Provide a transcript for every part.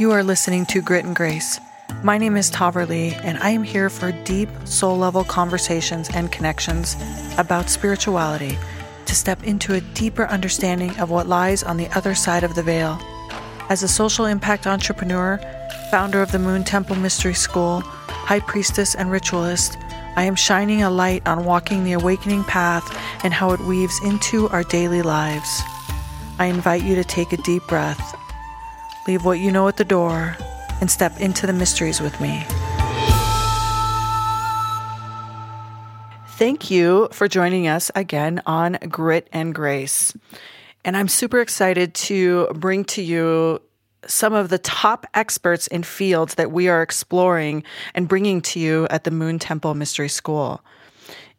You are listening to Grit and Grace. My name is Taverly, and I am here for deep, soul level conversations and connections about spirituality to step into a deeper understanding of what lies on the other side of the veil. As a social impact entrepreneur, founder of the Moon Temple Mystery School, high priestess, and ritualist, I am shining a light on walking the awakening path and how it weaves into our daily lives. I invite you to take a deep breath Leave what you know at the door and step into the mysteries with me. Thank you for joining us again on Grit and Grace. And I'm super excited to bring to you some of the top experts in fields that we are exploring and bringing to you at the Moon Temple Mystery School.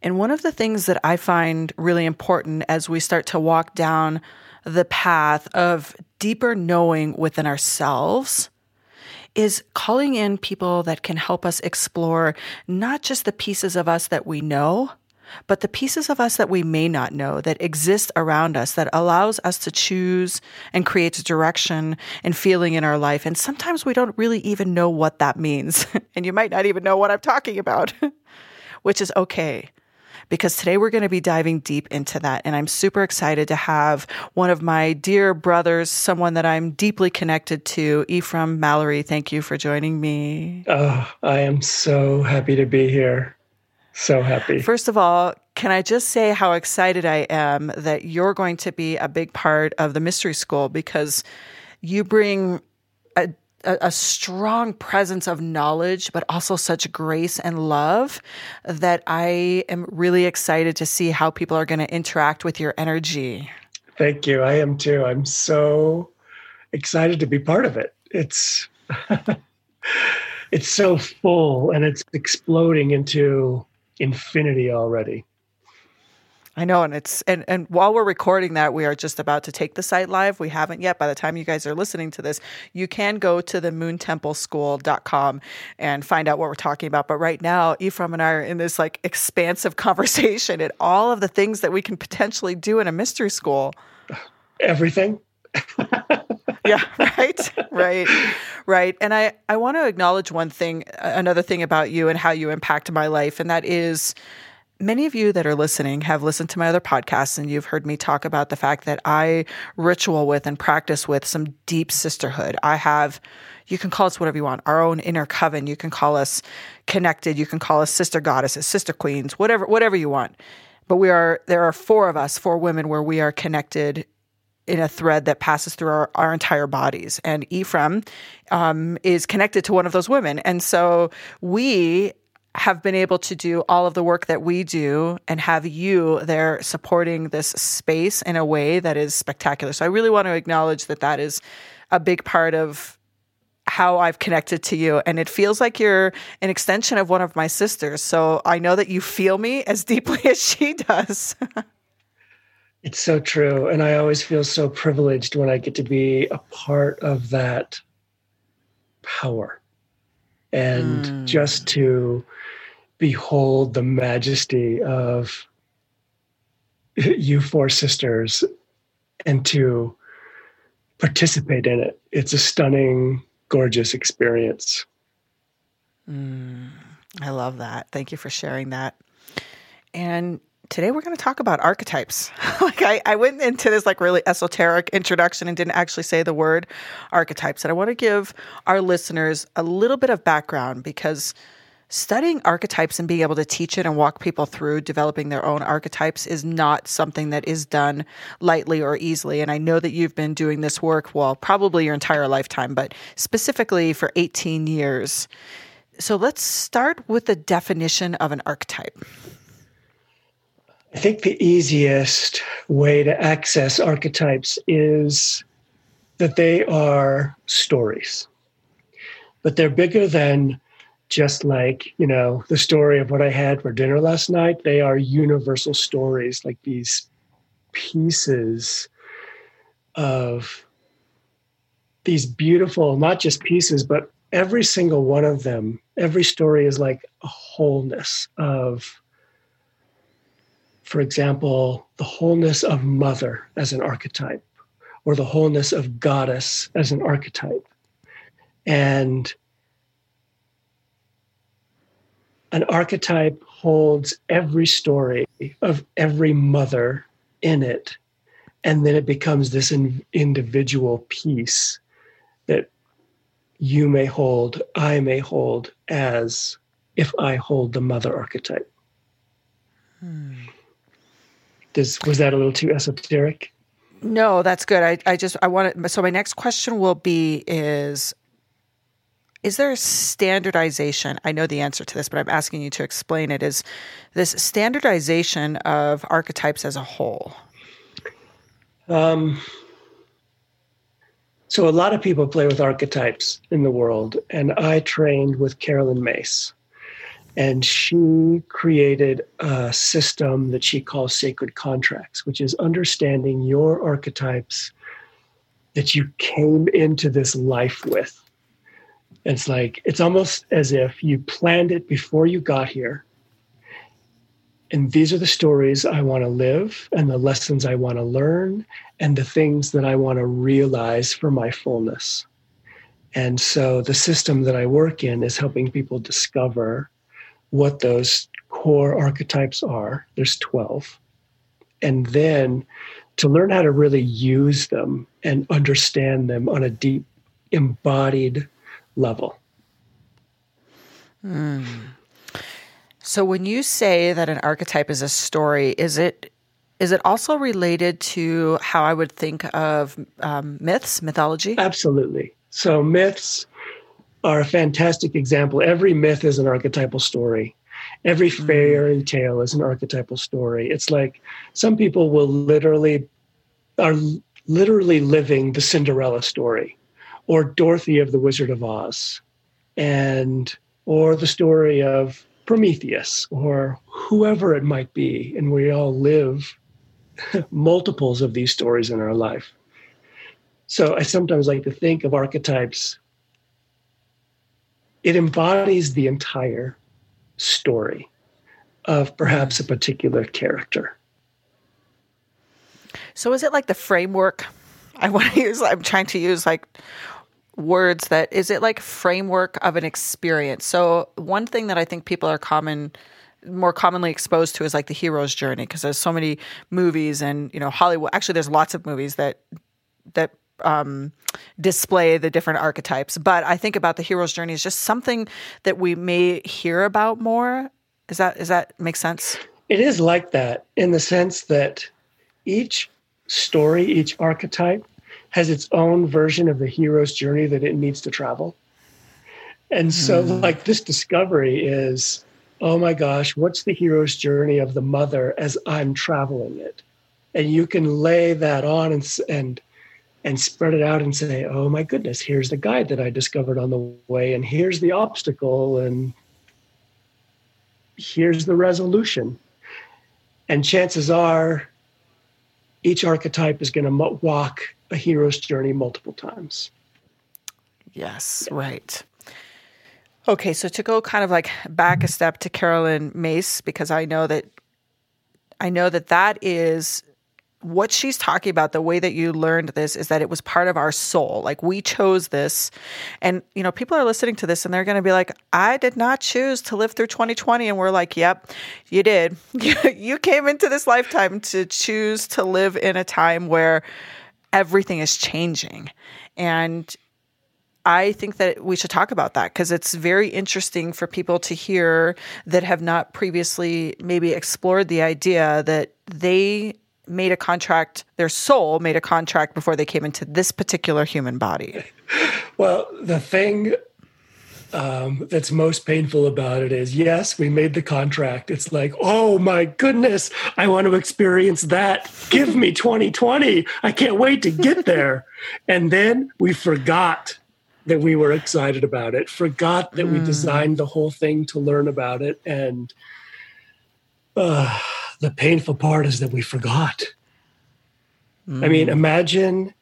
And one of the things that I find really important as we start to walk down the path of deeper knowing within ourselves is calling in people that can help us explore not just the pieces of us that we know, but the pieces of us that we may not know that exist around us that allows us to choose and creates direction and feeling in our life. And sometimes we don't really even know what that means. and you might not even know what I'm talking about, which is okay because today we're going to be diving deep into that. And I'm super excited to have one of my dear brothers, someone that I'm deeply connected to, Ephraim Mallory. Thank you for joining me. Oh, I am so happy to be here. So happy. First of all, can I just say how excited I am that you're going to be a big part of the mystery school because you bring a a, a, strong presence of knowledge, but also such grace and love that I am really excited to see how people are going to interact with your energy. Thank you. I am too. I'm so excited to be part of it. It's it's so full and it's exploding into infinity already. I know, and it's and and while we're recording that, we are just about to take the site live. We haven't yet. By the time you guys are listening to this, you can go to the moontempleschool.com and find out what we're talking about. But right now, Ephraim and I are in this like expansive conversation and all of the things that we can potentially do in a mystery school. Everything. yeah, right, right, right. And I, I want to acknowledge one thing, another thing about you and how you impact my life, and that is many of you that are listening have listened to my other podcasts and you've heard me talk about the fact that I ritual with and practice with some deep sisterhood. I have, you can call us whatever you want, our own inner coven. You can call us connected. You can call us sister goddesses, sister queens, whatever, whatever you want. But we are, there are four of us, four women where we are connected in a thread that passes through our, our entire bodies. And Ephraim um, is connected to one of those women. And so we have been able to do all of the work that we do and have you there supporting this space in a way that is spectacular. So I really want to acknowledge that that is a big part of how I've connected to you. And it feels like you're an extension of one of my sisters. So I know that you feel me as deeply as she does. it's so true. And I always feel so privileged when I get to be a part of that power and mm. just to behold the majesty of you four sisters and to participate in it. It's a stunning, gorgeous experience. Mm, I love that. Thank you for sharing that. And today we're going to talk about archetypes. like I, I went into this like really esoteric introduction and didn't actually say the word archetypes. And I want to give our listeners a little bit of background because studying archetypes and being able to teach it and walk people through developing their own archetypes is not something that is done lightly or easily. And I know that you've been doing this work, well, probably your entire lifetime, but specifically for 18 years. So let's start with the definition of an archetype. I think the easiest way to access archetypes is that they are stories, but they're bigger than just like you know the story of what i had for dinner last night they are universal stories like these pieces of these beautiful not just pieces but every single one of them every story is like a wholeness of for example the wholeness of mother as an archetype or the wholeness of goddess as an archetype. And an archetype holds every story of every mother in it. And then it becomes this in, individual piece that you may hold, I may hold as if I hold the mother archetype. Hmm. Does, was that a little too esoteric? No, that's good. I, I just I want to. So my next question will be: Is is there a standardization? I know the answer to this, but I'm asking you to explain it. Is this standardization of archetypes as a whole? Um, so, a lot of people play with archetypes in the world, and I trained with Caroline Myss. And she created a system that she calls sacred contracts, which is understanding your archetypes that you came into this life with it's like, it's almost as if you planned it before you got here. And these are the stories I want to live, and the lessons I want to learn, and the things that I want to realize for my fullness. And so the system that I work in is helping people discover what those core archetypes are. There's 12. And then to learn how to really use them and understand them on a deep, embodied level. Hmm. So when you say that an archetype is a story, is it is it also related to how I would think of um, myths, mythology? Absolutely. So myths are a fantastic example. Every myth is an archetypal story. Every hmm. fairy tale is an archetypal story. It's like some people will literally are literally living the Cinderella story or Dorothy of the Wizard of Oz, and or the story of Prometheus or whoever it might be, and we all live multiples of these stories in our life. So I sometimes like to think of archetypes. It embodies the entire story of perhaps a particular character. So is it like the framework? I want to use I'm trying to use like words that is it like framework of an experience? So one thing that i think people are common more commonly exposed to is like the hero's journey because there's so many movies and you know hollywood actually there's lots of movies that that um, display the different archetypes. But i think about the hero's journey is just something that we may hear about more. Is that is that make sense? It is like that in the sense that each story each archetype has its own version of the hero's journey that it needs to travel. And so, mm. like, this discovery is oh my gosh, what's the hero's journey of the mother as I'm traveling it? And you can lay that on and, and, and spread it out and say, oh my goodness, here's the guide that I discovered on the way, and here's the obstacle, and here's the resolution. And chances are, each archetype is going to walk a hero's journey multiple times. Yes, yeah. right. Okay, so to go kind of like back a step to Caroline Myss because I know that I know that that is what she's talking about the way that you learned this is that it was part of our soul like we chose this and you know people are listening to this and they're going to be like i did not choose to live through 2020 and we're like yep you did you came into this lifetime to choose to live in a time where everything is changing. And I think that we should talk about that because it's very interesting for people to hear that have not previously maybe explored the idea that they made a contract, their soul made a contract before they came into this particular human body. Well, the thing um, that's most painful about it is yes, we made the contract. It's like, oh my goodness, I want to experience that. Give me 2020. I can't wait to get there. And then we forgot that we were excited about it, forgot that mm. we hmm. designed the whole thing to learn about it. And uh, the painful part is that we forgot. Mm. I mean, hmm. imagine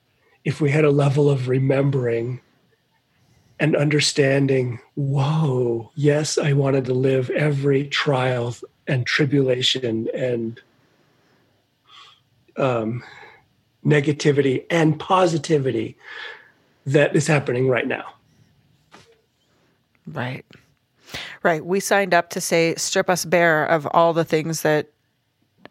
if we had a level of remembering and understanding, whoa, yes, I wanted to live every trial and tribulation and um, negativity and positivity that is happening right now. Right. Right. We signed up to say, strip us bare of all the things that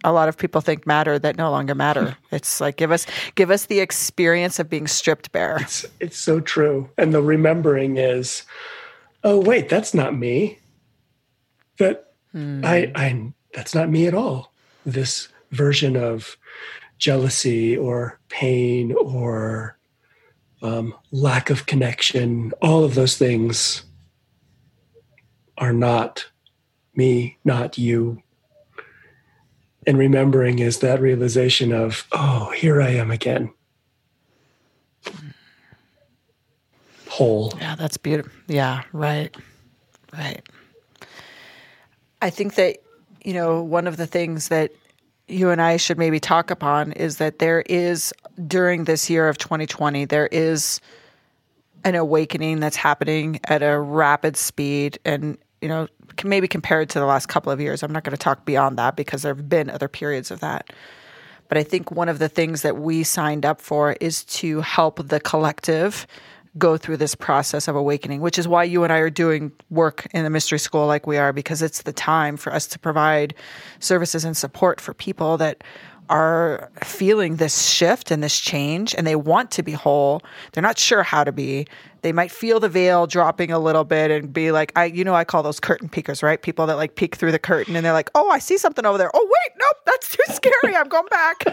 a lot of people think matter that no longer matter. It's like give us give us the experience of being stripped bare. It's it's so true. And the remembering is, oh wait, that's not me. That hmm. I I that's not me at all. This version of jealousy or pain or um, lack of connection, all of those things are not me, not you. And remembering is that realization of, oh, here I am again. Whole. Yeah, that's beautiful. Yeah, right. Right. I think that, you know, one of the things that you and I should maybe talk upon is that there is, during this year of 2020, there is an awakening that's happening at a rapid speed and you know maybe compared to the last couple of years i'm not going to talk beyond that because there have been other periods of that but i think one of the things that we signed up for is to help the collective go through this process of awakening, which is why you and I are doing work in the mystery school like we are, because it's the time for us to provide services and support for people that are feeling this shift and this change and they want to be whole. They're not sure how to be. They might feel the veil dropping a little bit and be like, I, you know, I call those curtain peekers, right? People that like peek through the curtain and they're like, oh, I see something over there. Oh, wait, nope, that's too scary. I'm going back.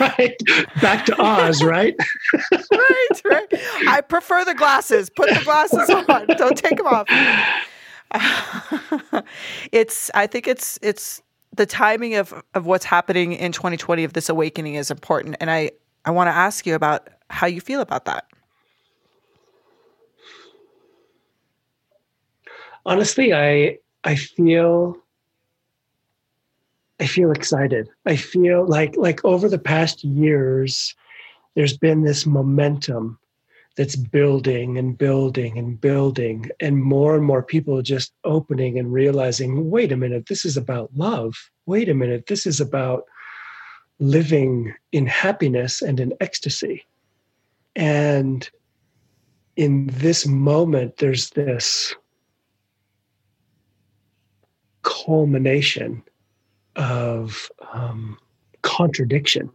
right. Back to Oz, right? right, right. I prefer the glasses. Put the glasses on. Don't take them off. it's I think it's it's the timing of of what's happening in 2020 of this awakening is important and I I want to ask you about how you feel about that. Honestly, I I feel I feel excited. I feel like like over the past years there's been this momentum that's building and building and building and more and more people just opening and realizing wait a minute this is about love wait a minute this is about living in happiness and in ecstasy and in this moment there's this culmination of um, contradiction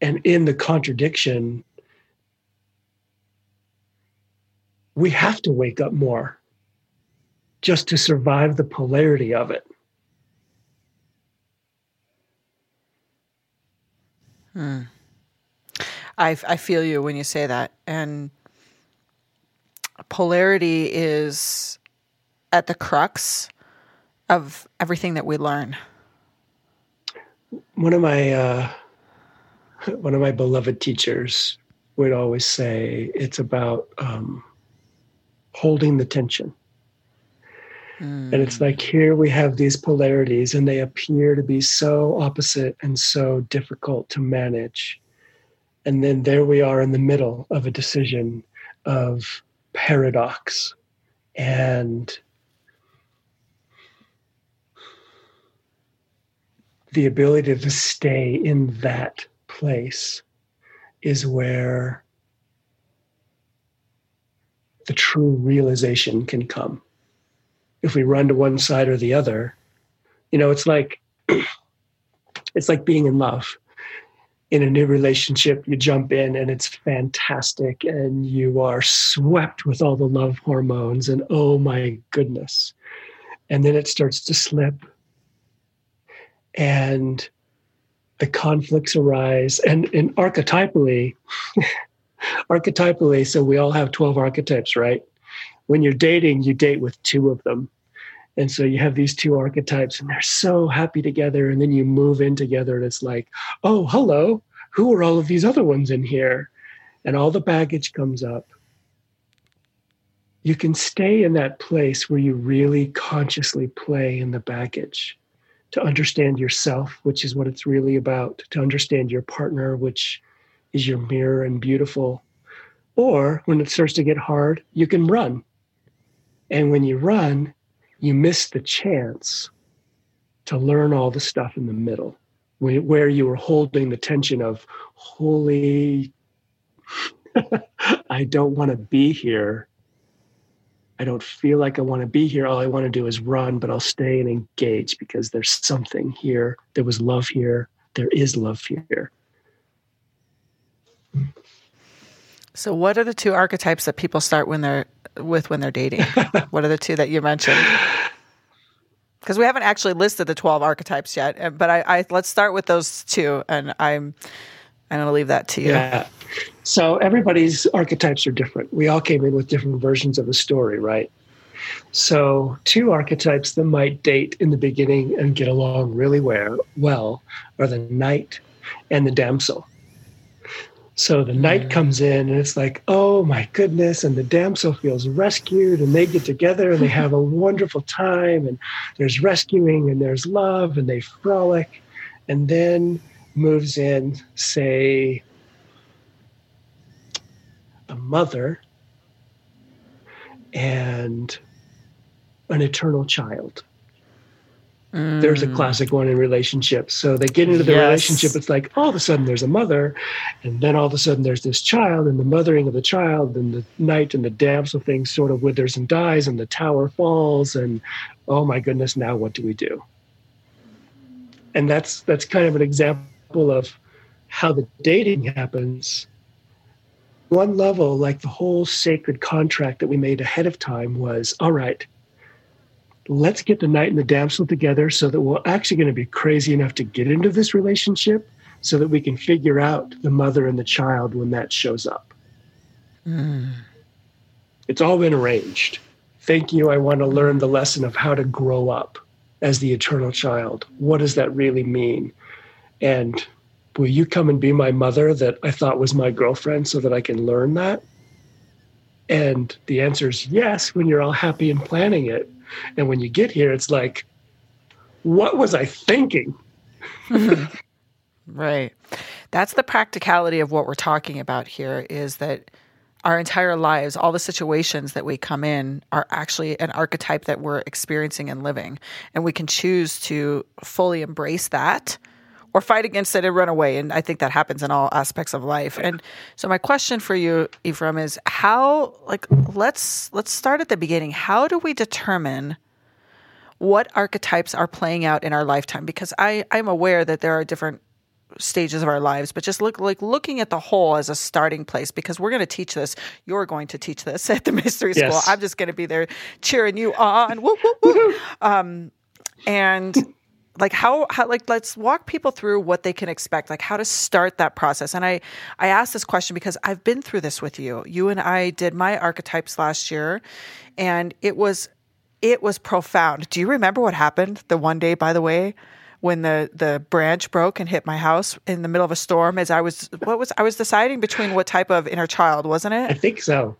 and in the contradiction we have to wake up more just to survive the polarity of it. Hmm. I, I feel you when you say that. And polarity is at the crux of everything that we learn. One of my uh, one of my beloved teachers would always say it's about um, holding the tension. Mm. And it's like here we have these polarities, and they appear to be so opposite and so difficult to manage. And then there we are in the middle of a decision of paradox and the ability to stay in that place is where the true realization can come. If we run to one side or the other, you know, it's like it's like being in love. In a new relationship, you jump in and it's fantastic and you are swept with all the love hormones and oh my goodness. And then it starts to slip and the conflicts arise and, and archetypally archetypally, so we all have 12 archetypes, right? When you're dating, you date with two of them. And so you have these two archetypes and they're so happy together. And then you move in together and it's like, oh, hello, who are all of these other ones in here? And all the baggage comes up. You can stay in that place where you really consciously play in the baggage to understand yourself, which is what it's really about, to understand your partner, which is your mirror and beautiful. Or when it starts to get hard, you can run. And when you run, you miss the chance to learn all the stuff in the middle, where you were holding the tension of, holy, I don't want to be here. I don't feel like I want to be here. All I want to do is run, but I'll stay and engage because there's something here. There was love here. There is love here. So, what are the two archetypes that people start when they're with when they're dating? what are the two that you mentioned? Because we haven't actually listed the twelve archetypes yet, but I, I let's start with those two, and I'm I'm going to leave that to you. Yeah. So everybody's archetypes are different. We all came in with different versions of the story, right? So, two archetypes that might date in the beginning and get along really well are the knight and the damsel. So the knight mm. comes in and it's like, oh my goodness. And the damsel feels rescued and they get together and they have a wonderful time and there's rescuing and there's love and they frolic. And then moves in, say, a mother and an eternal child. Mm. There's a mm. classic one in relationships. So they get into the yes. relationship. It's like all of a sudden there's a mother, and then all of a sudden there's this child, and the mothering of the child, and the knight and the damsel thing sort of withers and dies, and the tower falls, and oh my goodness, now what do we do? And that's that's kind of an example of how the dating happens. One level, like the whole sacred contract that we made ahead of time, was all right let's get the knight and the damsel together so that we're actually going to be crazy enough to get into this relationship so that we can figure out the mother and the child when that shows up. Mm. It's all been arranged. Thank you. I want to learn the lesson of how to grow up as the eternal child. What does that really mean? And will you come and be my mother that I thought was my girlfriend so that I can learn that? And the answer is yes, when you're all happy and planning it. And when you get here, it's like, what was I thinking? right. That's the practicality of what we're talking about here is that our entire lives, all the situations that we come in are actually an archetype that we're experiencing and living. And we can choose to fully embrace that or fight against it and run away. And I think that happens in all aspects of life. And so my question for you, Ephraim, is how like let's let's start at the beginning. How do we determine what archetypes are playing out in our lifetime? Because I, I'm aware that there are different stages of our lives, but just look like looking at the whole as a starting place because we're going to teach this. You're going to teach this at the mystery school. Yes. I'm just going to be there cheering you on. Woo, woo, woo. Um, and like how, how like let's walk people through what they can expect like how to start that process. And i i asked this question because i've been through this with you. You and i did my archetypes last year and it was it was profound. Do you remember what happened the one day by the way when the the branch broke and hit my house in the middle of a storm as i was what was i was deciding between what type of inner child wasn't it? I think so.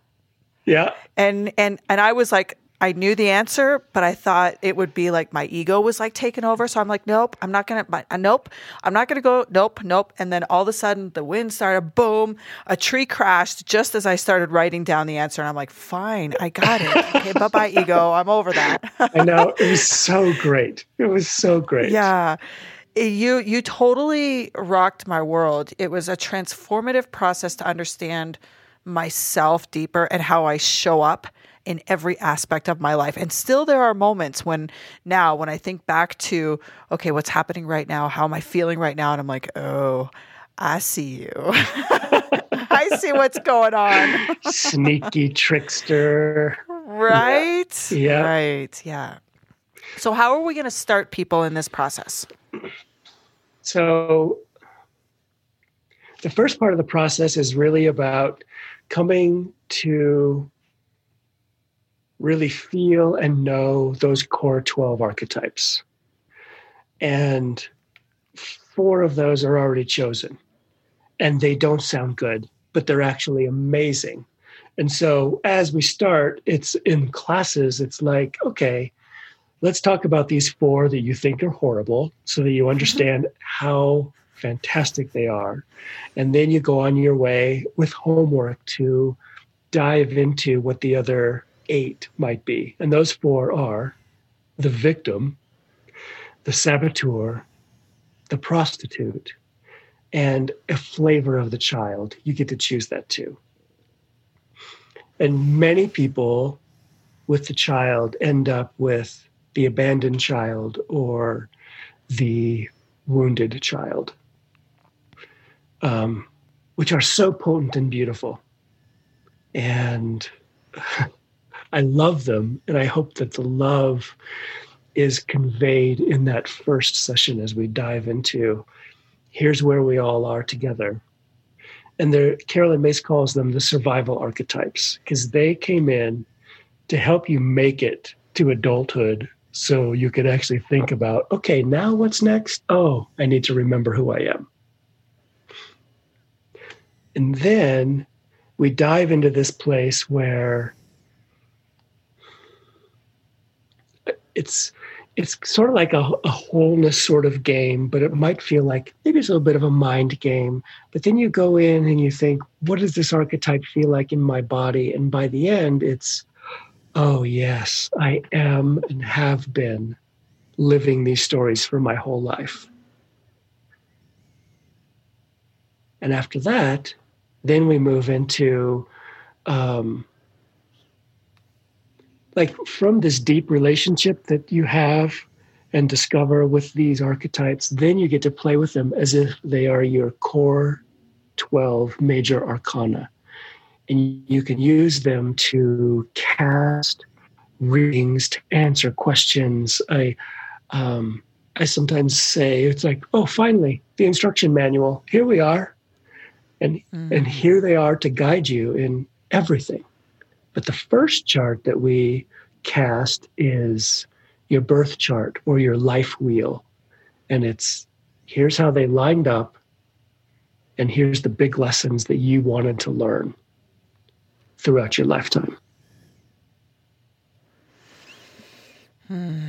Yeah. And and and i was like I knew the answer, but I thought it would be like my ego was like taking over. So I'm like, nope, I'm not gonna. Uh, nope, I'm not gonna go. Nope, nope. And then all of a sudden, the wind started. Boom! A tree crashed just as I started writing down the answer, and I'm like, fine, I got it. Okay, bye bye ego. I'm over that. I know it was so great. It was so great. Yeah you you totally rocked my world. It was a transformative process to understand myself deeper and how I show up in every aspect of my life. And still, there are moments when now, when I think back to, okay, what's happening right now? How am I feeling right now? And I'm like, oh, I see you. I see what's going on. Sneaky trickster. Right? Yeah. Right. Yeah. So, how are we going to start people in this process? So, the first part of the process is really about coming to really feel and know those core 12 archetypes. And four of those are already chosen. And they don't sound good, but they're actually amazing. And so as we start, it's in classes, it's like, okay, let's talk about these four that you think are horrible so that you mm-hmm. understand how fantastic they are. And then you go on your way with homework to dive into what the other eight might be. And those four are the victim, the saboteur, the prostitute, and a flavor of the child. You get to choose that too. And many people with the child end up with the abandoned child or the wounded child, um, which are so potent and beautiful. And I love them, and I hope that the love is conveyed in that first session as we dive into here's where we all are together. And there, Caroline Myss calls them the survival archetypes because they came in to help you make it to adulthood so you could actually think about okay, now what's next? Oh, I need to remember who I am. And then we dive into this place where it's it's sort of like a, a, wholeness sort of game, but it might feel like maybe it's a little bit of a mind game. But then you go in and you think, what does this archetype feel like in my body? And by the end, it's, oh, yes, I am and have been living these stories for my whole life. And after that, then we move into um, like from this deep relationship that you have and discover with these archetypes, then you get to play with them as if they are your core 12 major arcana. And you can use them to cast readings, to answer questions. I, um, I sometimes say, it's like, oh, finally, the instruction manual. Here we are. And, mm. and here they are to guide you in everything. But the first chart that we cast is your birth chart or your life wheel. And it's here's how they lined up, and here's the big lessons that you wanted to learn throughout your lifetime. Hmm.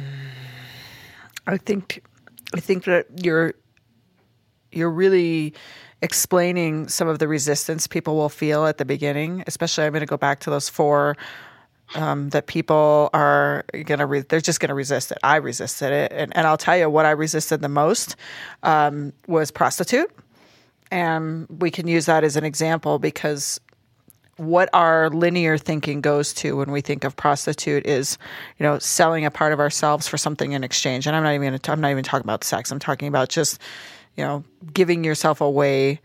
I think I think that you're you're really explaining some of the resistance people will feel at the beginning. Especially, I'm going to go back to those four um, that people are gonna re- they're just gonna resist it. I resisted it, and, and I'll tell you what I resisted the most um, was prostitute, and we can use that as an example because what our linear thinking goes to when we think of prostitute is, you know, selling a part of ourselves for something in exchange. And I'm not even gonna t- I'm not even talking about sex. I'm talking about just, you know, giving yourself away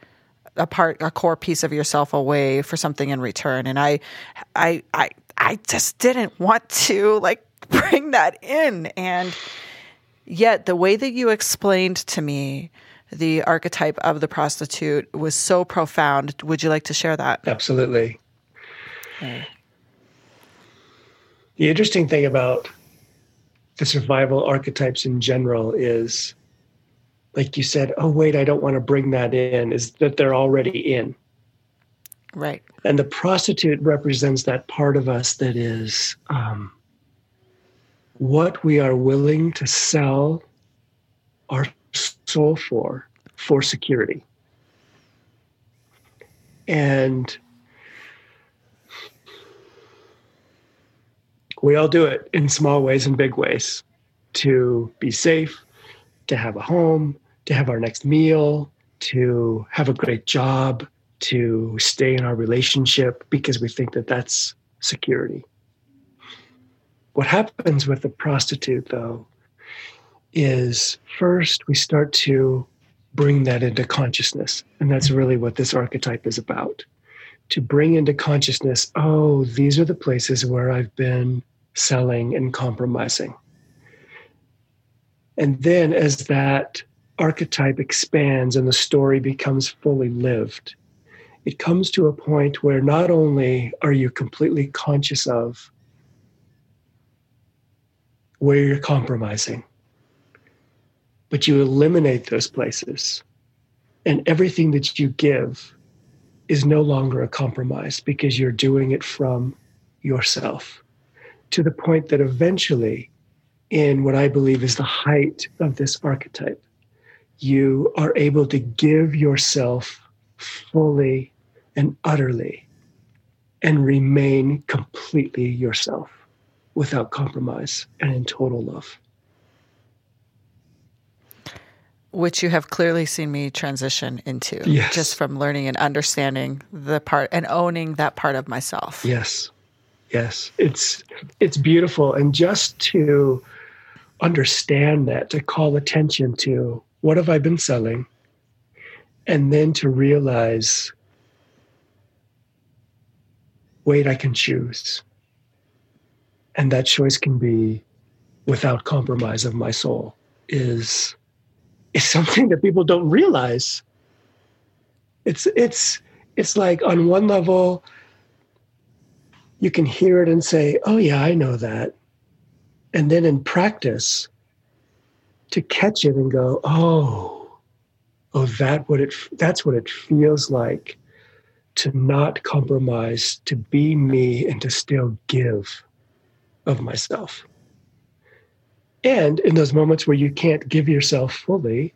a part a core piece of yourself away for something in return and i i i I just didn't want to like bring that in. And yet, the way that you explained to me the archetype of the prostitute was so profound. Would you like to share that? Absolutely. Okay. The interesting thing about the survival archetypes in general is, like you said, oh, wait, I don't want to bring that in, is that they're already in. Right. And the prostitute represents that part of us that is um, what we are willing to sell our soul for, for security. And we all do it in small ways and big ways to be safe, to have a home, to have our next meal, to have a great job, to stay in our relationship because we think that that's security. What happens with the prostitute, though, is first we start to bring that into consciousness. And that's really what this archetype is about to bring into consciousness oh, these are the places where I've been selling and compromising. And then as that archetype expands and the story becomes fully lived, it comes to a point where not only are you completely conscious of where you're compromising, but you eliminate those places. And everything that you give is no longer a compromise because you're doing it from yourself to the point that eventually, in what I believe is the height of this archetype, you are able to give yourself fully and utterly and remain completely yourself without compromise and in total love. Which you have clearly seen me transition into yes. just from learning and understanding the part and owning that part of myself. Yes. Yes, it's it's beautiful, and just to understand that, to call attention to what have I been selling, and then to realize, wait, I can choose, and that choice can be without compromise of my soul. Is is something that people don't realize. It's it's it's like on one level you can hear it and say, oh, yeah, I know that. And then in practice, to catch it and go, oh, oh, that what it that's what it feels like to not compromise, to be me, and to still give of myself. And in those moments where you can't give yourself fully,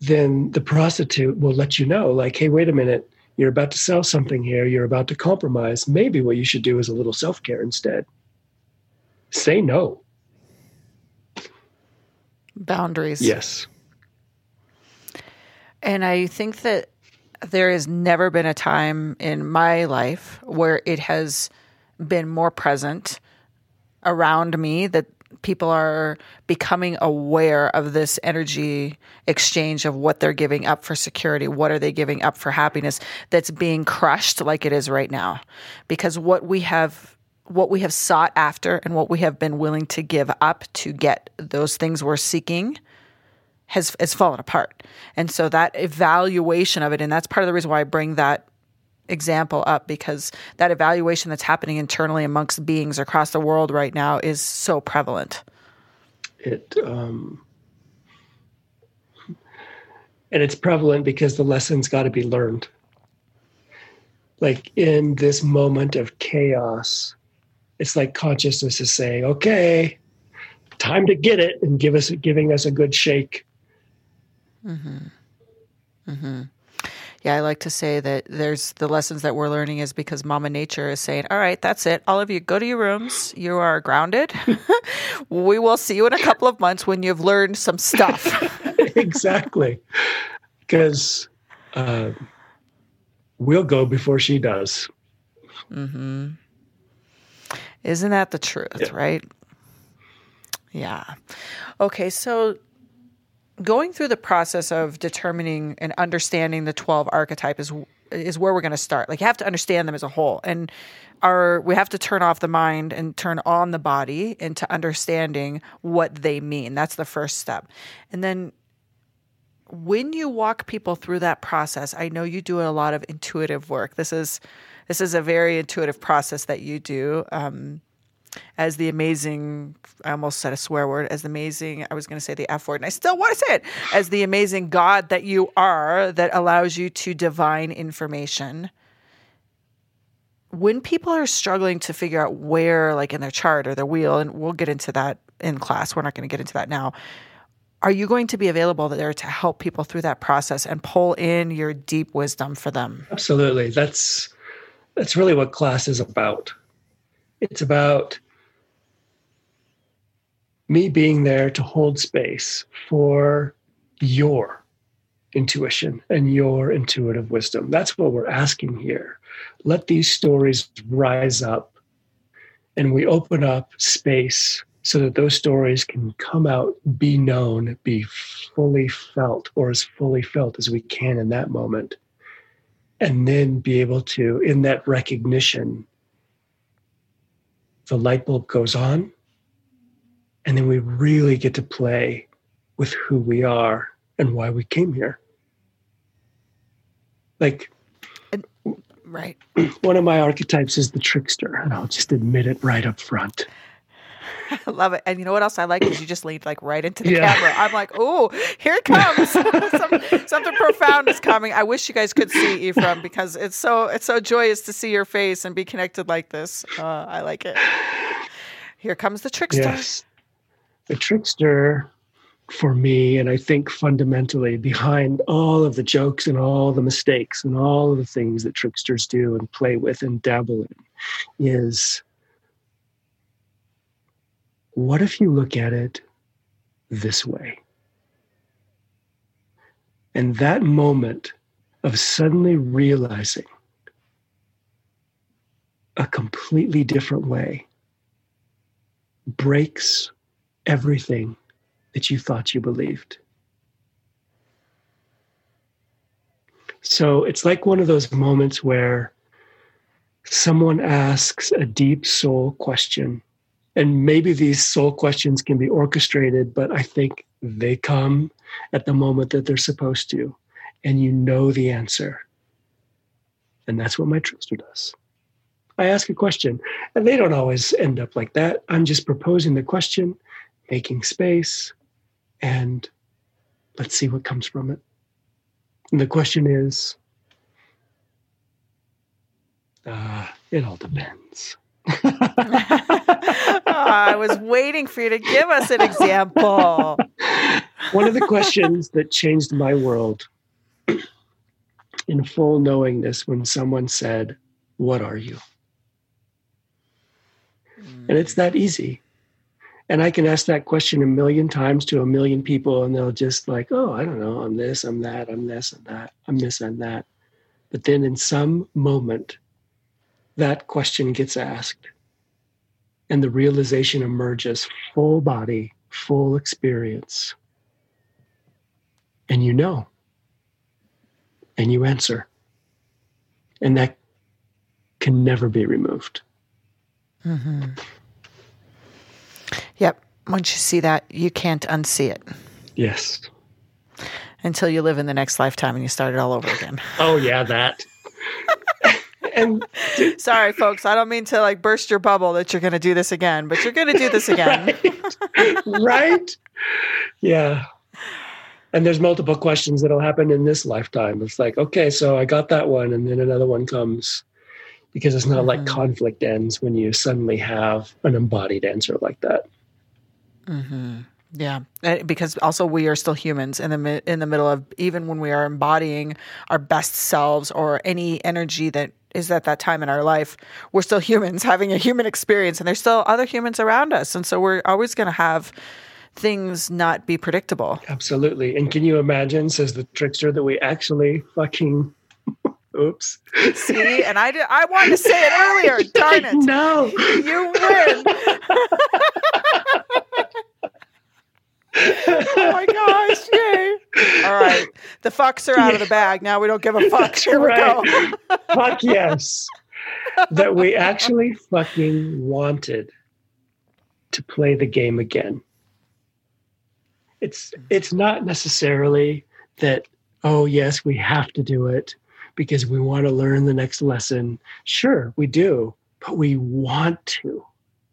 then the prostitute will let you know, like, hey, wait a minute, you're about to sell something here, you're about to compromise. Maybe what you should do is a little self care instead. Say no. Boundaries. Yes. And I think that there has never been a time in my life where it has been more present around me that people are becoming aware of this energy exchange of what they're giving up for security, what are they giving up for happiness that's being crushed like it is right now. Because what we have what we have sought after and what we have been willing to give up to get those things we're seeking has has fallen apart. And so that evaluation of it and that's part of the reason why I bring that example up because that evaluation that's happening internally amongst beings across the world right now is so prevalent. It um, and it's prevalent because the lessons got to be learned. Like in this moment of chaos, it's like consciousness is saying, "Okay, time to get it," and give us giving us a good shake. Mm-hmm. Mm-hmm yeah, I like to say that there's the lessons that we're learning is because Mama Nature is saying, all right, that's it. All of you go to your rooms. You are grounded. we will see you in a couple of months when you've learned some stuff. exactly. Because uh, we'll go before she does. Mm-hmm. Isn't that the truth, yeah. right? Yeah. Okay, so going through the process of determining and understanding the 12 archetype is is where we're going to start like you have to understand them as a whole and our we have to turn off the mind and turn on the body into understanding what they mean that's the first step and then when you walk people through that process i know you do a lot of intuitive work this is this is a very intuitive process that you do um, as the amazing I almost said a swear word as the amazing I was going to say the F word and I still want to say it as the amazing God that you are that allows you to divine information. When people are struggling to figure out where like in their chart or their wheel and we'll get into that in class we're not going to get into that now. Are you going to be available there to help people through that process and pull in your deep wisdom for them? Absolutely. That's that's really what class is about it's about me being there to hold space for your intuition and your intuitive wisdom. That's what we're asking here. Let these stories rise up and we open up space so that those stories can come out, be known, be fully felt, or as fully felt as we can in that moment. And then be able to, in that recognition, the light bulb goes on. And then we really get to play with who we are and why we came here. Like, right. One of my archetypes is the trickster, and I'll just admit it right up front. I love it. And you know what else I like is you just leaned like right into the yeah. camera. I'm like, oh, here it comes. Some, something profound is coming. I wish you guys could see Ephraim because it's so it's so joyous to see your face and be connected like this. Uh, I like it. Here comes the trickster. Yes. The trickster for me, and I think fundamentally behind all of the jokes and all the mistakes and all of the things that tricksters do and play with and dabble in, is what if you look at it this way? And that moment of suddenly realizing, a completely different way breaks everything that you thought you believed. So it's like one of those moments where someone asks a deep soul question. And maybe these soul questions can be orchestrated, but I think they come at the moment that they're supposed to. And you know the answer. And that's what my trickster does. I ask a question, and they don't always end up like that. I'm just proposing the question, making space, and let's see what comes from it. And the question is uh, it all depends. oh, I was waiting for you to give us an example. One of the questions that changed my world in full knowingness when someone said, What are you? And it's that easy. And I can ask that question a million times to a million people, and they'll just like, oh, I don't know, I'm this, I'm that, I'm this and that, I'm this and that. But then in some moment, that question gets asked, and the realization emerges full body, full experience. And you know, and you answer. And that can never be removed. Mm-hmm. Yep. Once you see that, you can't unsee it. Yes. Until you live in the next lifetime and you start it all over again. oh yeah, that. And sorry, folks, I don't mean to like burst your bubble that you're going to do this again, but you're going to do this again. right? right? Yeah. And there's multiple questions that'll happen in this lifetime. It's like, okay, so I got that one, and then another one comes because it's not mm-hmm. like conflict ends when you suddenly have an embodied answer like that. Mm-hmm. Yeah, because also we are still humans in the in the middle of even when we are embodying our best selves or any energy that is at that time in our life, we're still humans having a human experience, and there's still other humans around us, and so we're always going to have things not be predictable. Absolutely. And can you imagine, says the trickster, that we actually fucking Oops. See, and I did, I wanted to say it earlier. Darn it. No. You win. Oh my gosh, yay. All right. The fucks are out of the bag. Now we don't give a fuck. That's Here right. we go. fuck yes. That we actually fucking wanted to play the game again. It's it's not necessarily that, oh yes, we have to do it because we want to learn the next lesson. Sure, we do, but we want to.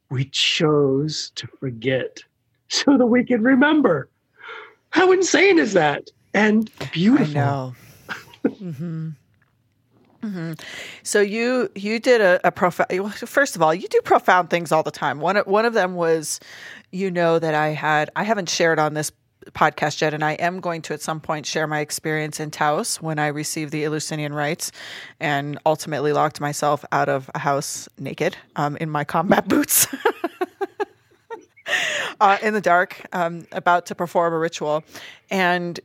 We chose to forget so that we can remember. How insane is that? And beautiful. I know. mm-hmm. Mm-hmm. So you you did a, a profound. First of all, you do profound things all the time. One one of them was, you know, that I had. I haven't shared on this podcast yet, and I am going to at some point share my experience in Taos when I received the Eleusinian rites and ultimately locked myself out of a house naked um, in my combat boots. uh, in the dark, um, about to perform a ritual, and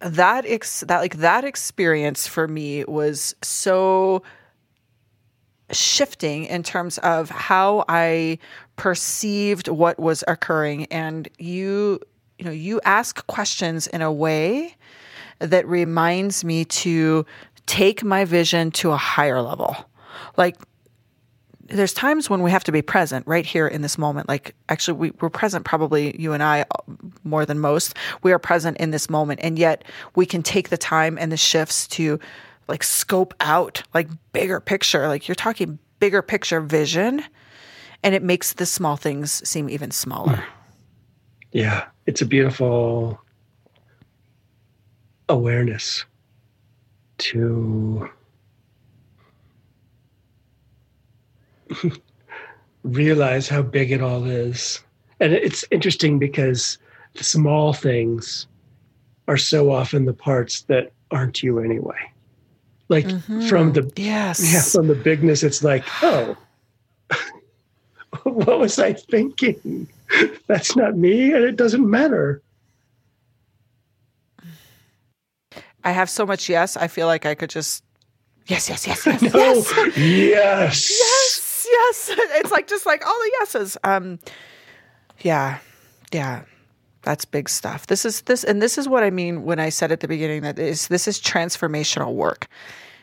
that ex- that like that experience for me was so shifting in terms of how I perceived what was occurring. And you, you know, you ask questions in a way that reminds me to take my vision to a higher level. Like there's times when we have to be present right here in this moment. Like, actually, we, we're present, probably you and I uh, more than most. We are present in this moment. And yet, we can take the time and the shifts to like scope out, like bigger picture. Like, you're talking bigger picture vision. And it makes the small things seem even smaller. Yeah. It's a beautiful awareness to realize how big it all is. And it's interesting because the small things are so often the parts that aren't you anyway. Like mm-hmm. from the yes, yeah, from the bigness, it's like, oh, what was I thinking? That's not me, and it doesn't matter. I have so much yes. I feel like I could just Yes, yes, yes, yes, No. yes. Yes. yes, yes. It's like just like all the yeses. Um, yeah, yeah. That's big stuff. This is this, and this is what I mean when I said at the beginning that is this is transformational work,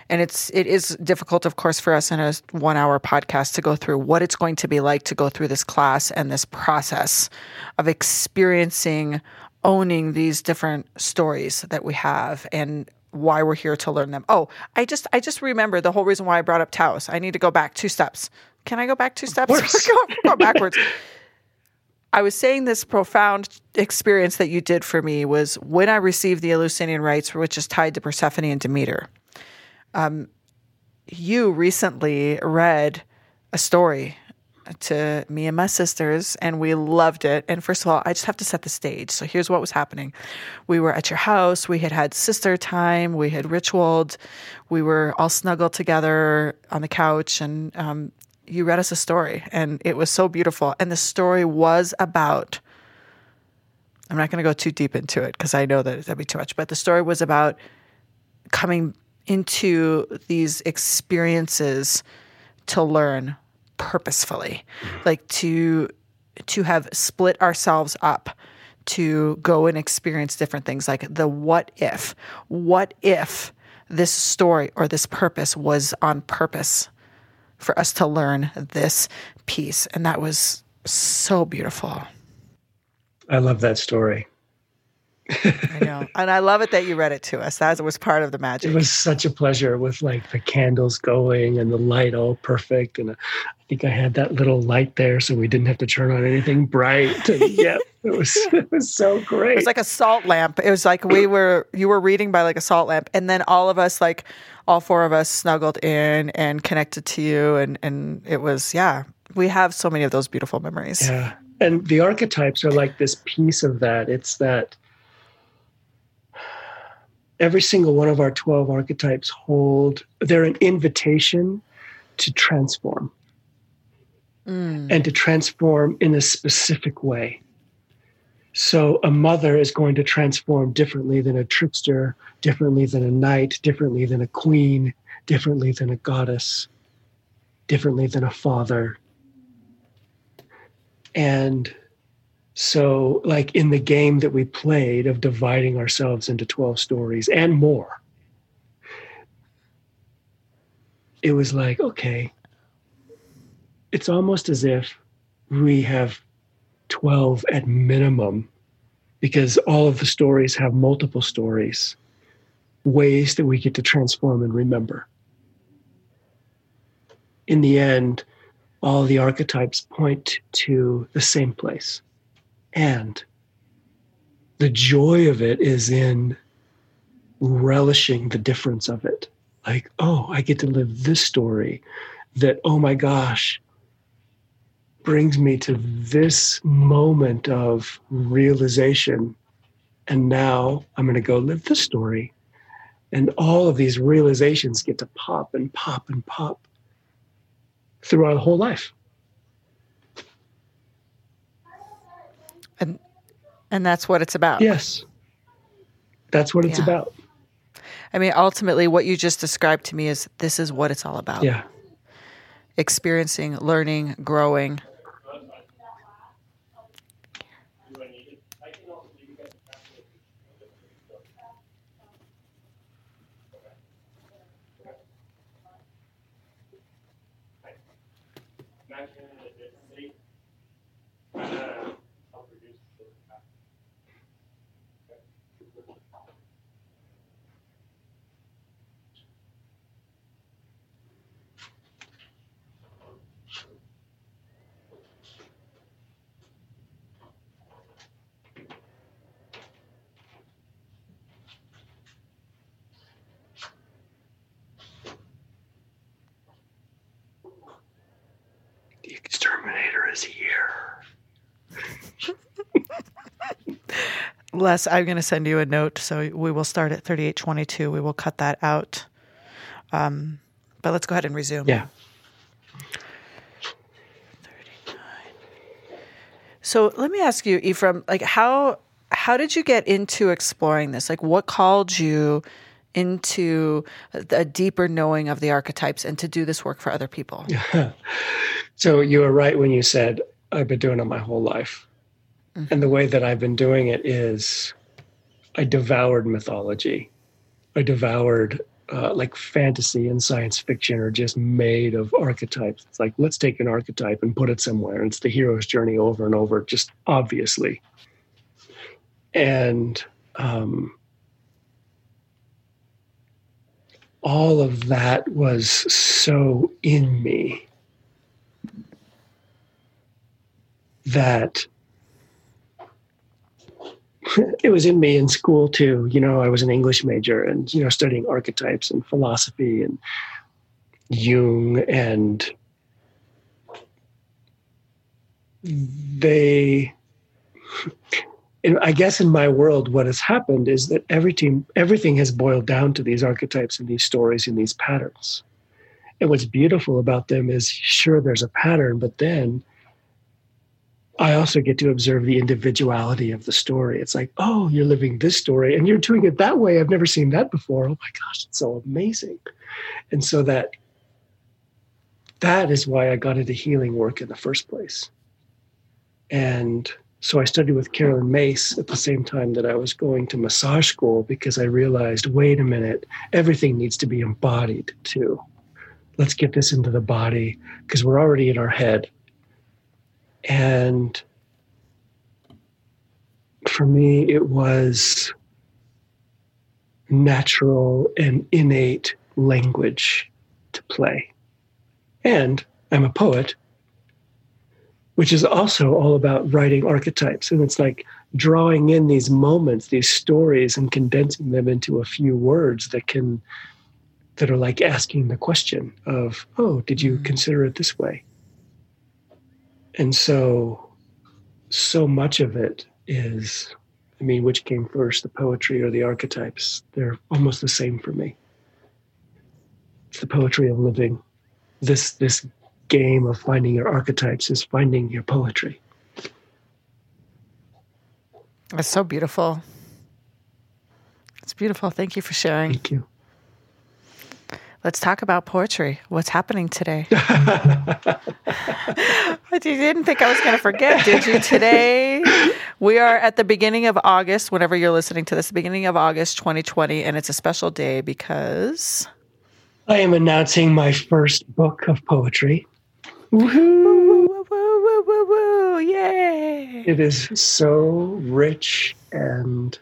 and it's it is difficult, of course, for us in a one hour podcast to go through what it's going to be like to go through this class and this process of experiencing owning these different stories that we have and why we're here to learn them. Oh, I just I just remember the whole reason why I brought up Taos. I need to go back two steps. Can I go back two steps? course. we're, going, we're going backwards. I was saying this profound experience that you did for me was when I received the Eleusinian rites, which is tied to Persephone and Demeter. Um, you recently read a story to me and my sisters, and we loved it. And first of all, I just have to set the stage. So here's what was happening: we were at your house. We had had sister time. We had ritualed. We were all snuggled together on the couch, and um, you read us a story, and it was so beautiful. And the story was about. I'm not going to go too deep into it because I know that that'd be too much. But the story was about coming into these experiences to learn purposefully like to to have split ourselves up to go and experience different things like the what if what if this story or this purpose was on purpose for us to learn this piece and that was so beautiful I love that story. I know and i love it that you read it to us that was part of the magic It was such a pleasure with like the candles going and the light all perfect. And uh, I think I had that little light there so we didn't have to turn on anything bright. And yeah, it was it was so great. It was like a salt lamp. It was like we were you were reading by like a salt lamp, and then all of us like all four of us snuggled in and connected to you, and and it was yeah. We have so many of those beautiful memories. Yeah. And the archetypes are like this piece of that. It's that every single one of our 12 archetypes hold, they're an invitation to transform Mm. and to transform in a specific way. So a mother is going to transform differently than a trickster, differently than a knight, differently than a queen, differently than a goddess, differently than a father. And so, like in the game that we played of dividing ourselves into 12 stories and more, it was like, okay, it's almost as if we have 12 at minimum because all of the stories have multiple stories, ways that we get to transform and remember. In the end, all the archetypes point to the same place. And the joy of it is in relishing the difference of it. Like, oh, I get to live this story that, oh my gosh, brings me to this moment of realization. And now I'm going to go live this story. And all of these realizations get to pop and pop and pop throughout the whole life. And and that's what it's about. Yes. That's what it's Yeah. about. I mean, ultimately, what you just described to me is this is what it's all about. Yeah. Experiencing, learning, growing. The exterminator is here. Les, I'm going to send you a note. So we will start at 3822. We will cut that out. Um, but let's go ahead and resume. Yeah. So let me ask you, Ephraim, like how how did you get into exploring this? Like what called you into a deeper knowing of the archetypes and to do this work for other people? so you were right when you said, I've been doing it my whole life. Mm-hmm. And the way that I've been doing it is I devoured mythology. I devoured uh, like fantasy and science fiction are just made of archetypes. It's like, let's take an archetype and put it somewhere. And it's the hero's journey over and over, just obviously. And um, all of that was so in me that it was in me in school too. You know, I was an English major and, you know, studying archetypes and philosophy and Jung and they I guess in my world, what has happened is that everything everything has boiled down to these archetypes and these stories and these patterns. And what's beautiful about them is sure there's a pattern, but then I also get to observe the individuality of the story. It's like, oh, you're living this story and you're doing it that way. I've never seen that before. Oh my gosh, it's so amazing. And so that that is why I got into healing work in the first place. And so I studied with Caroline Myss at the same time that I was going to massage school because I realized, wait a minute, everything needs to be embodied too. Let's get this into the body because we're already in our head and for me, it was natural and innate language to play. And I'm a poet, which is also all about writing archetypes. And it's like drawing in these moments, these stories, and condensing them into a few words that can, that are like asking the question of, oh, did you mm-hmm. consider it this way? and so so much of it is i mean which came first the poetry or the archetypes they're almost the same for me it's the poetry of living this this game of finding your archetypes is finding your poetry that's so beautiful it's beautiful thank you for sharing thank you Let's talk about poetry. What's happening today? you didn't think I was going to forget, did you? Today, we are at the beginning of August, whenever you're listening to this, the beginning of August 2020, and it's a special day because. I am announcing my first book of poetry. Woo-hoo. Woo, woo, woo, woo, Yay! It is so rich and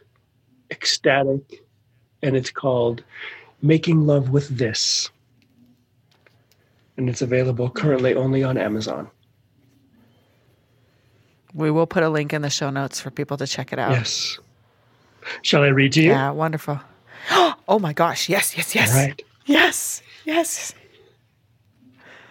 ecstatic, and it's called Making Love with This. And it's available currently only on Amazon. We will put a link in the show notes for people to check it out. Yes. Shall I read to you? Yeah, wonderful. Oh my gosh. Yes, yes, yes. All right. Yes, yes.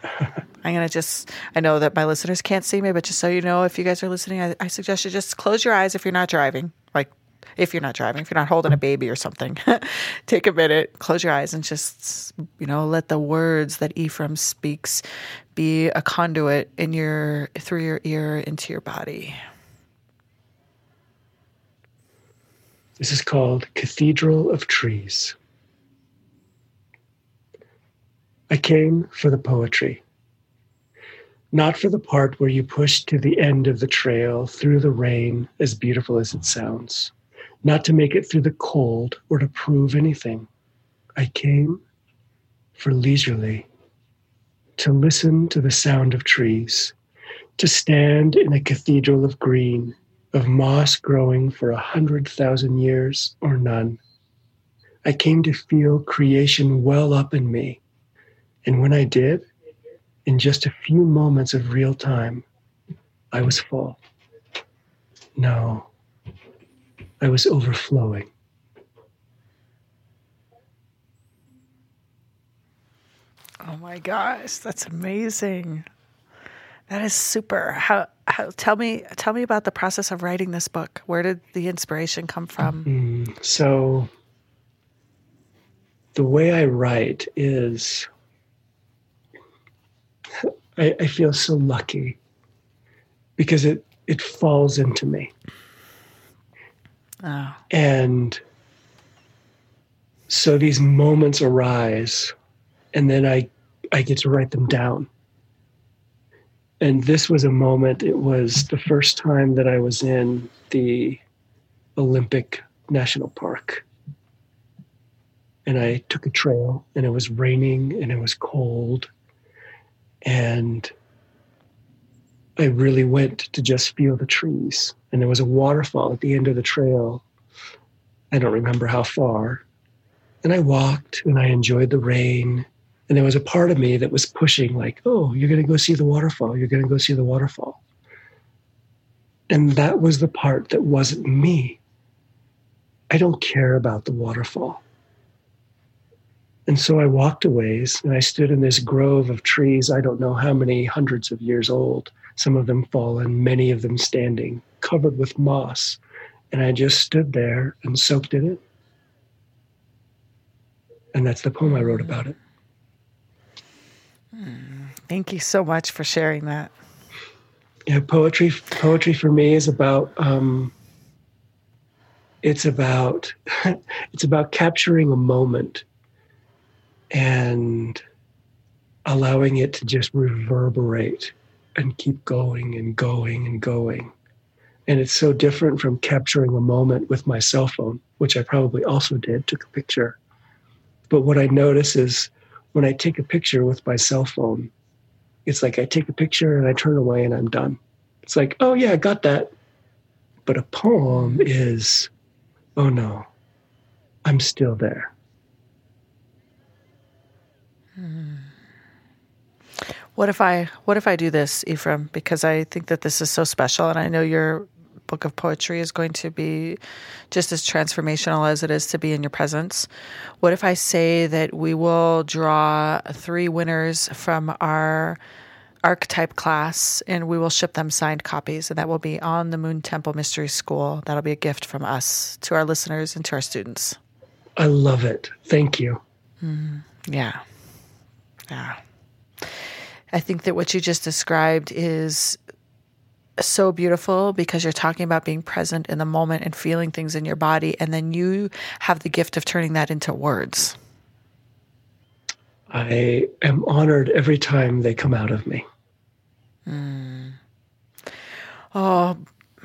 I'm going to just, I know that my listeners can't see me, but just so you know, if you guys are listening, I, I suggest you just close your eyes if you're not driving. Like if you're not driving, if you're not holding a baby or something, take a minute, close your eyes, and just, you know, let the words that Ephraim speaks be a conduit in your through your ear into your body. This is called Cathedral of Trees. I came for the poetry, not for the part where you push to the end of the trail through the rain, as beautiful as it sounds not to make it through the cold or to prove anything. I came for leisurely, to listen to the sound of trees, to stand in a cathedral of green, of moss growing for a hundred thousand years or none. I came to feel creation well up in me. And when I did, in just a few moments of real time, I was full. No, I was overflowing. Oh my gosh, that's amazing. That is super. How, how tell me tell me about the process of writing this book. Where did the inspiration come from? Mm, so the way I write is I, I feel so lucky because it it falls into me. Oh. And so these moments arise, and then I, I get to write them down. And this was a moment, it was the first time that I was in the Olympic National Park. And I took a trail, and it was raining and it was cold. And I really went to just feel the trees. And there was a waterfall at the end of the trail. I don't remember how far. And I walked and I enjoyed the rain. And there was a part of me that was pushing, like, oh, you're going to go see the waterfall. You're going to go see the waterfall. And that was the part that wasn't me. I don't care about the waterfall. And so I walked a ways and I stood in this grove of trees, I don't know how many hundreds of years old, some of them fallen, many of them standing, covered with moss. And I just stood there and soaked in it. And that's the poem I wrote about it. Thank you so much for sharing that. Yeah, poetry. Poetry for me is about. Um, it's about. it's about capturing a moment, and allowing it to just reverberate and keep going and going and going. And it's so different from capturing a moment with my cell phone, which I probably also did, took a picture. But what I notice is when I take a picture with my cell phone, it's like I take a picture and I turn away and I'm done. It's like, oh, yeah, I got that. But a poem is, oh no, I'm still there. What if I what if I do this, Ephraim? Because I think that this is so special, and I know your book of poetry is going to be just as transformational as it is to be in your presence. What if I say that we will draw three winners from our archetype class and we will ship them signed copies and that will be on the Moon Temple Mystery School. That'll be a gift from us to our listeners and to our students. I love it. Thank you. Mm, yeah. Yeah. I think that what you just described is so beautiful because you're talking about being present in the moment and feeling things in your body, and then you have the gift of turning that into words. I am honored every time they come out of me. Mm. Oh,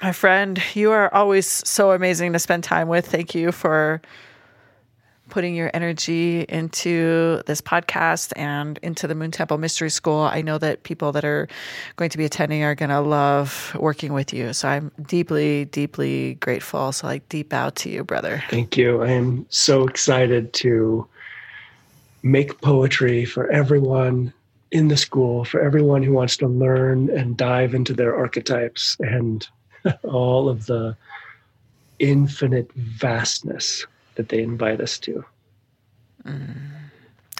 my friend, you are always so amazing to spend time with. Thank you for putting your energy into this podcast and into the Moon Temple Mystery School. I know that people that are going to be attending are going to love working with you. So I'm deeply, deeply grateful. So, like, deep out to you, brother. Thank you. I am so excited to make poetry for everyone in the school, for everyone who wants to learn and dive into their archetypes and all of the infinite vastness that they invite us to. Mm.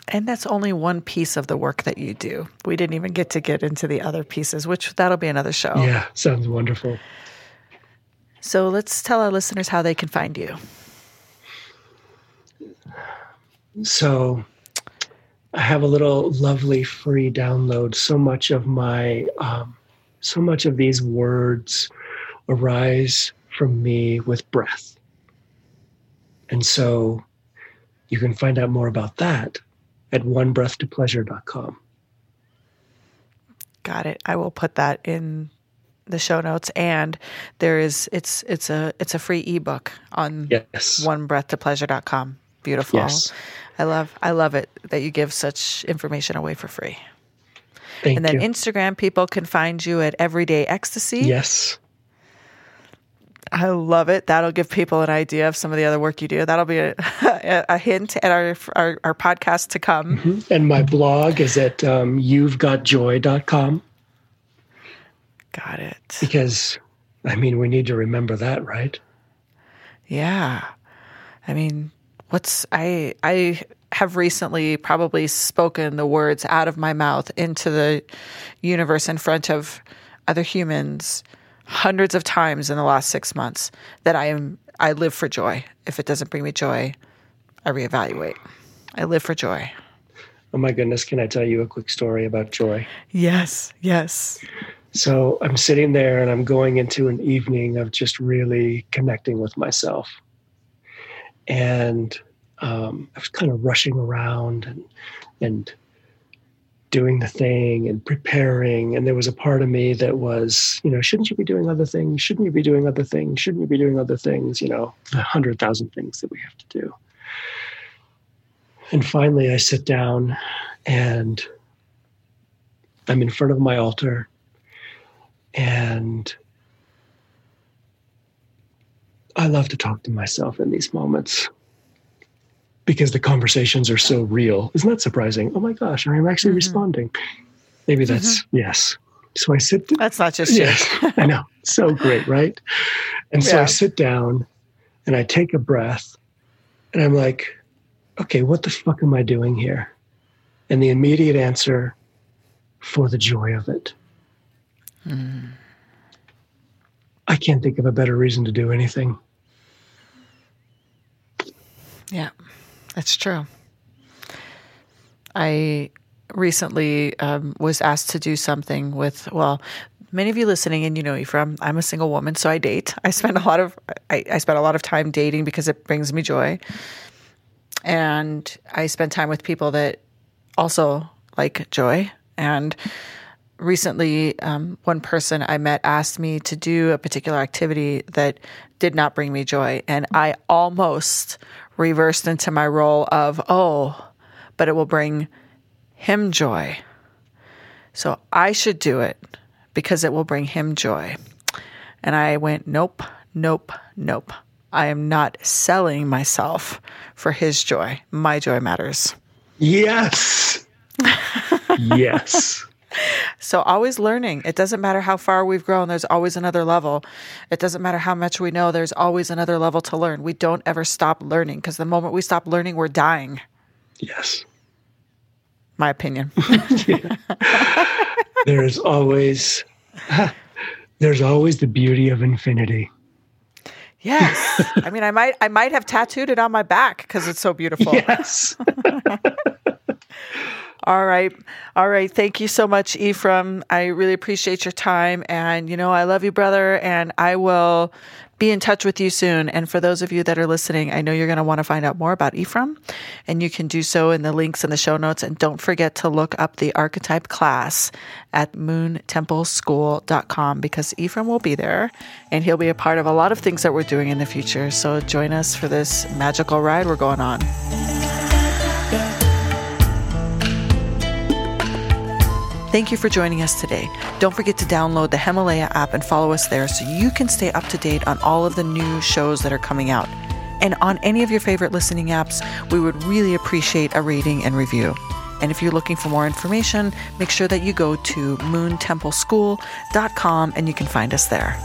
And that's only one piece of the work that you do. We didn't even get to get into the other pieces, which that'll be another show. Yeah, sounds wonderful. So let's tell our listeners how they can find you. So I have a little lovely free download. So much of my, um, so much of these words arise from me with breath. And so you can find out more about that at onebreathtopleasure.com. Got it. I will put that in the show notes and there is it's it's a it's a free ebook on yes. onebreathtopleasure.com. Beautiful. Yes. I love I love it that you give such information away for free. Thank and then you. Instagram people can find you at Everyday Ecstasy. Yes. I love it. That'll give people an idea of some of the other work you do. That'll be a, a hint at our, our, our podcast to come. Mm-hmm. And my blog is at um, you'vegotjoy.com. Got it. Because, I mean, we need to remember that, right? Yeah. I mean, what's I I have recently probably spoken the words out of my mouth into the universe in front of other humans hundreds of times in the last six months that I am I live for joy. If it doesn't bring me joy, I reevaluate. I live for joy. Oh my goodness, can I tell you a quick story about joy? Yes, yes. So I'm sitting there and I'm going into an evening of just really connecting with myself. And um, I was kind of rushing around and and doing the thing and preparing. And there was a part of me that was, you know, shouldn't you be doing other things? Shouldn't you be doing other things? Shouldn't you be doing other things? You know, the hundred thousand things that we have to do. And finally, I sit down and I'm in front of my altar and I love to talk to myself in these moments because the conversations are so real. Isn't that surprising? Oh my gosh, I'm actually mm-hmm. responding. Maybe that's mm-hmm. yes. So I sit. That's not just yes. I know. So great, right? And so yeah. I sit down and I take a breath and I'm like, okay, what the fuck am I doing here? And the immediate answer for the joy of it. Mm. I can't think of a better reason to do anything. Yeah, that's true. I recently um, was asked to do something with, well, many of you listening and you know Ephraim, I'm a single woman, so I date. I spend a lot of I, I spend a lot of time dating because it brings me joy. And I spend time with people that also like joy. And recently, um, one person I met asked me to do a particular activity that did not bring me joy. And I almost reversed into my role of, oh, but it will bring him joy. So I should do it because it will bring him joy. And I went, nope, nope, nope. I am not selling myself for his joy. My joy matters. Yes. yes. So always learning. It doesn't matter how far we've grown, there's always another level. It doesn't matter how much we know, there's always another level to learn. We don't ever stop learning because the moment we stop learning, we're dying. Yes. My opinion. there's always there's always the beauty of infinity. Yes. I mean, I might I might have tattooed it on my back because it's so beautiful. Yes. All right. All right. Thank you so much, Ephraim. I really appreciate your time. And, you know, I love you, brother. And I will be in touch with you soon. And for those of you that are listening, I know you're going to want to find out more about Ephraim, and you can do so in the links in the show notes. And don't forget to look up the archetype class at moontempleschool.com because Ephraim will be there and he'll be a part of a lot of things that we're doing in the future. So join us for this magical ride we're going on. Thank you for joining us today. Don't forget to download the Himalaya app and follow us there so you can stay up to date on all of the new shows that are coming out. And on any of your favorite listening apps, we would really appreciate a rating and review. And if you're looking for more information, make sure that you go to moontempleschool.com and you can find us there.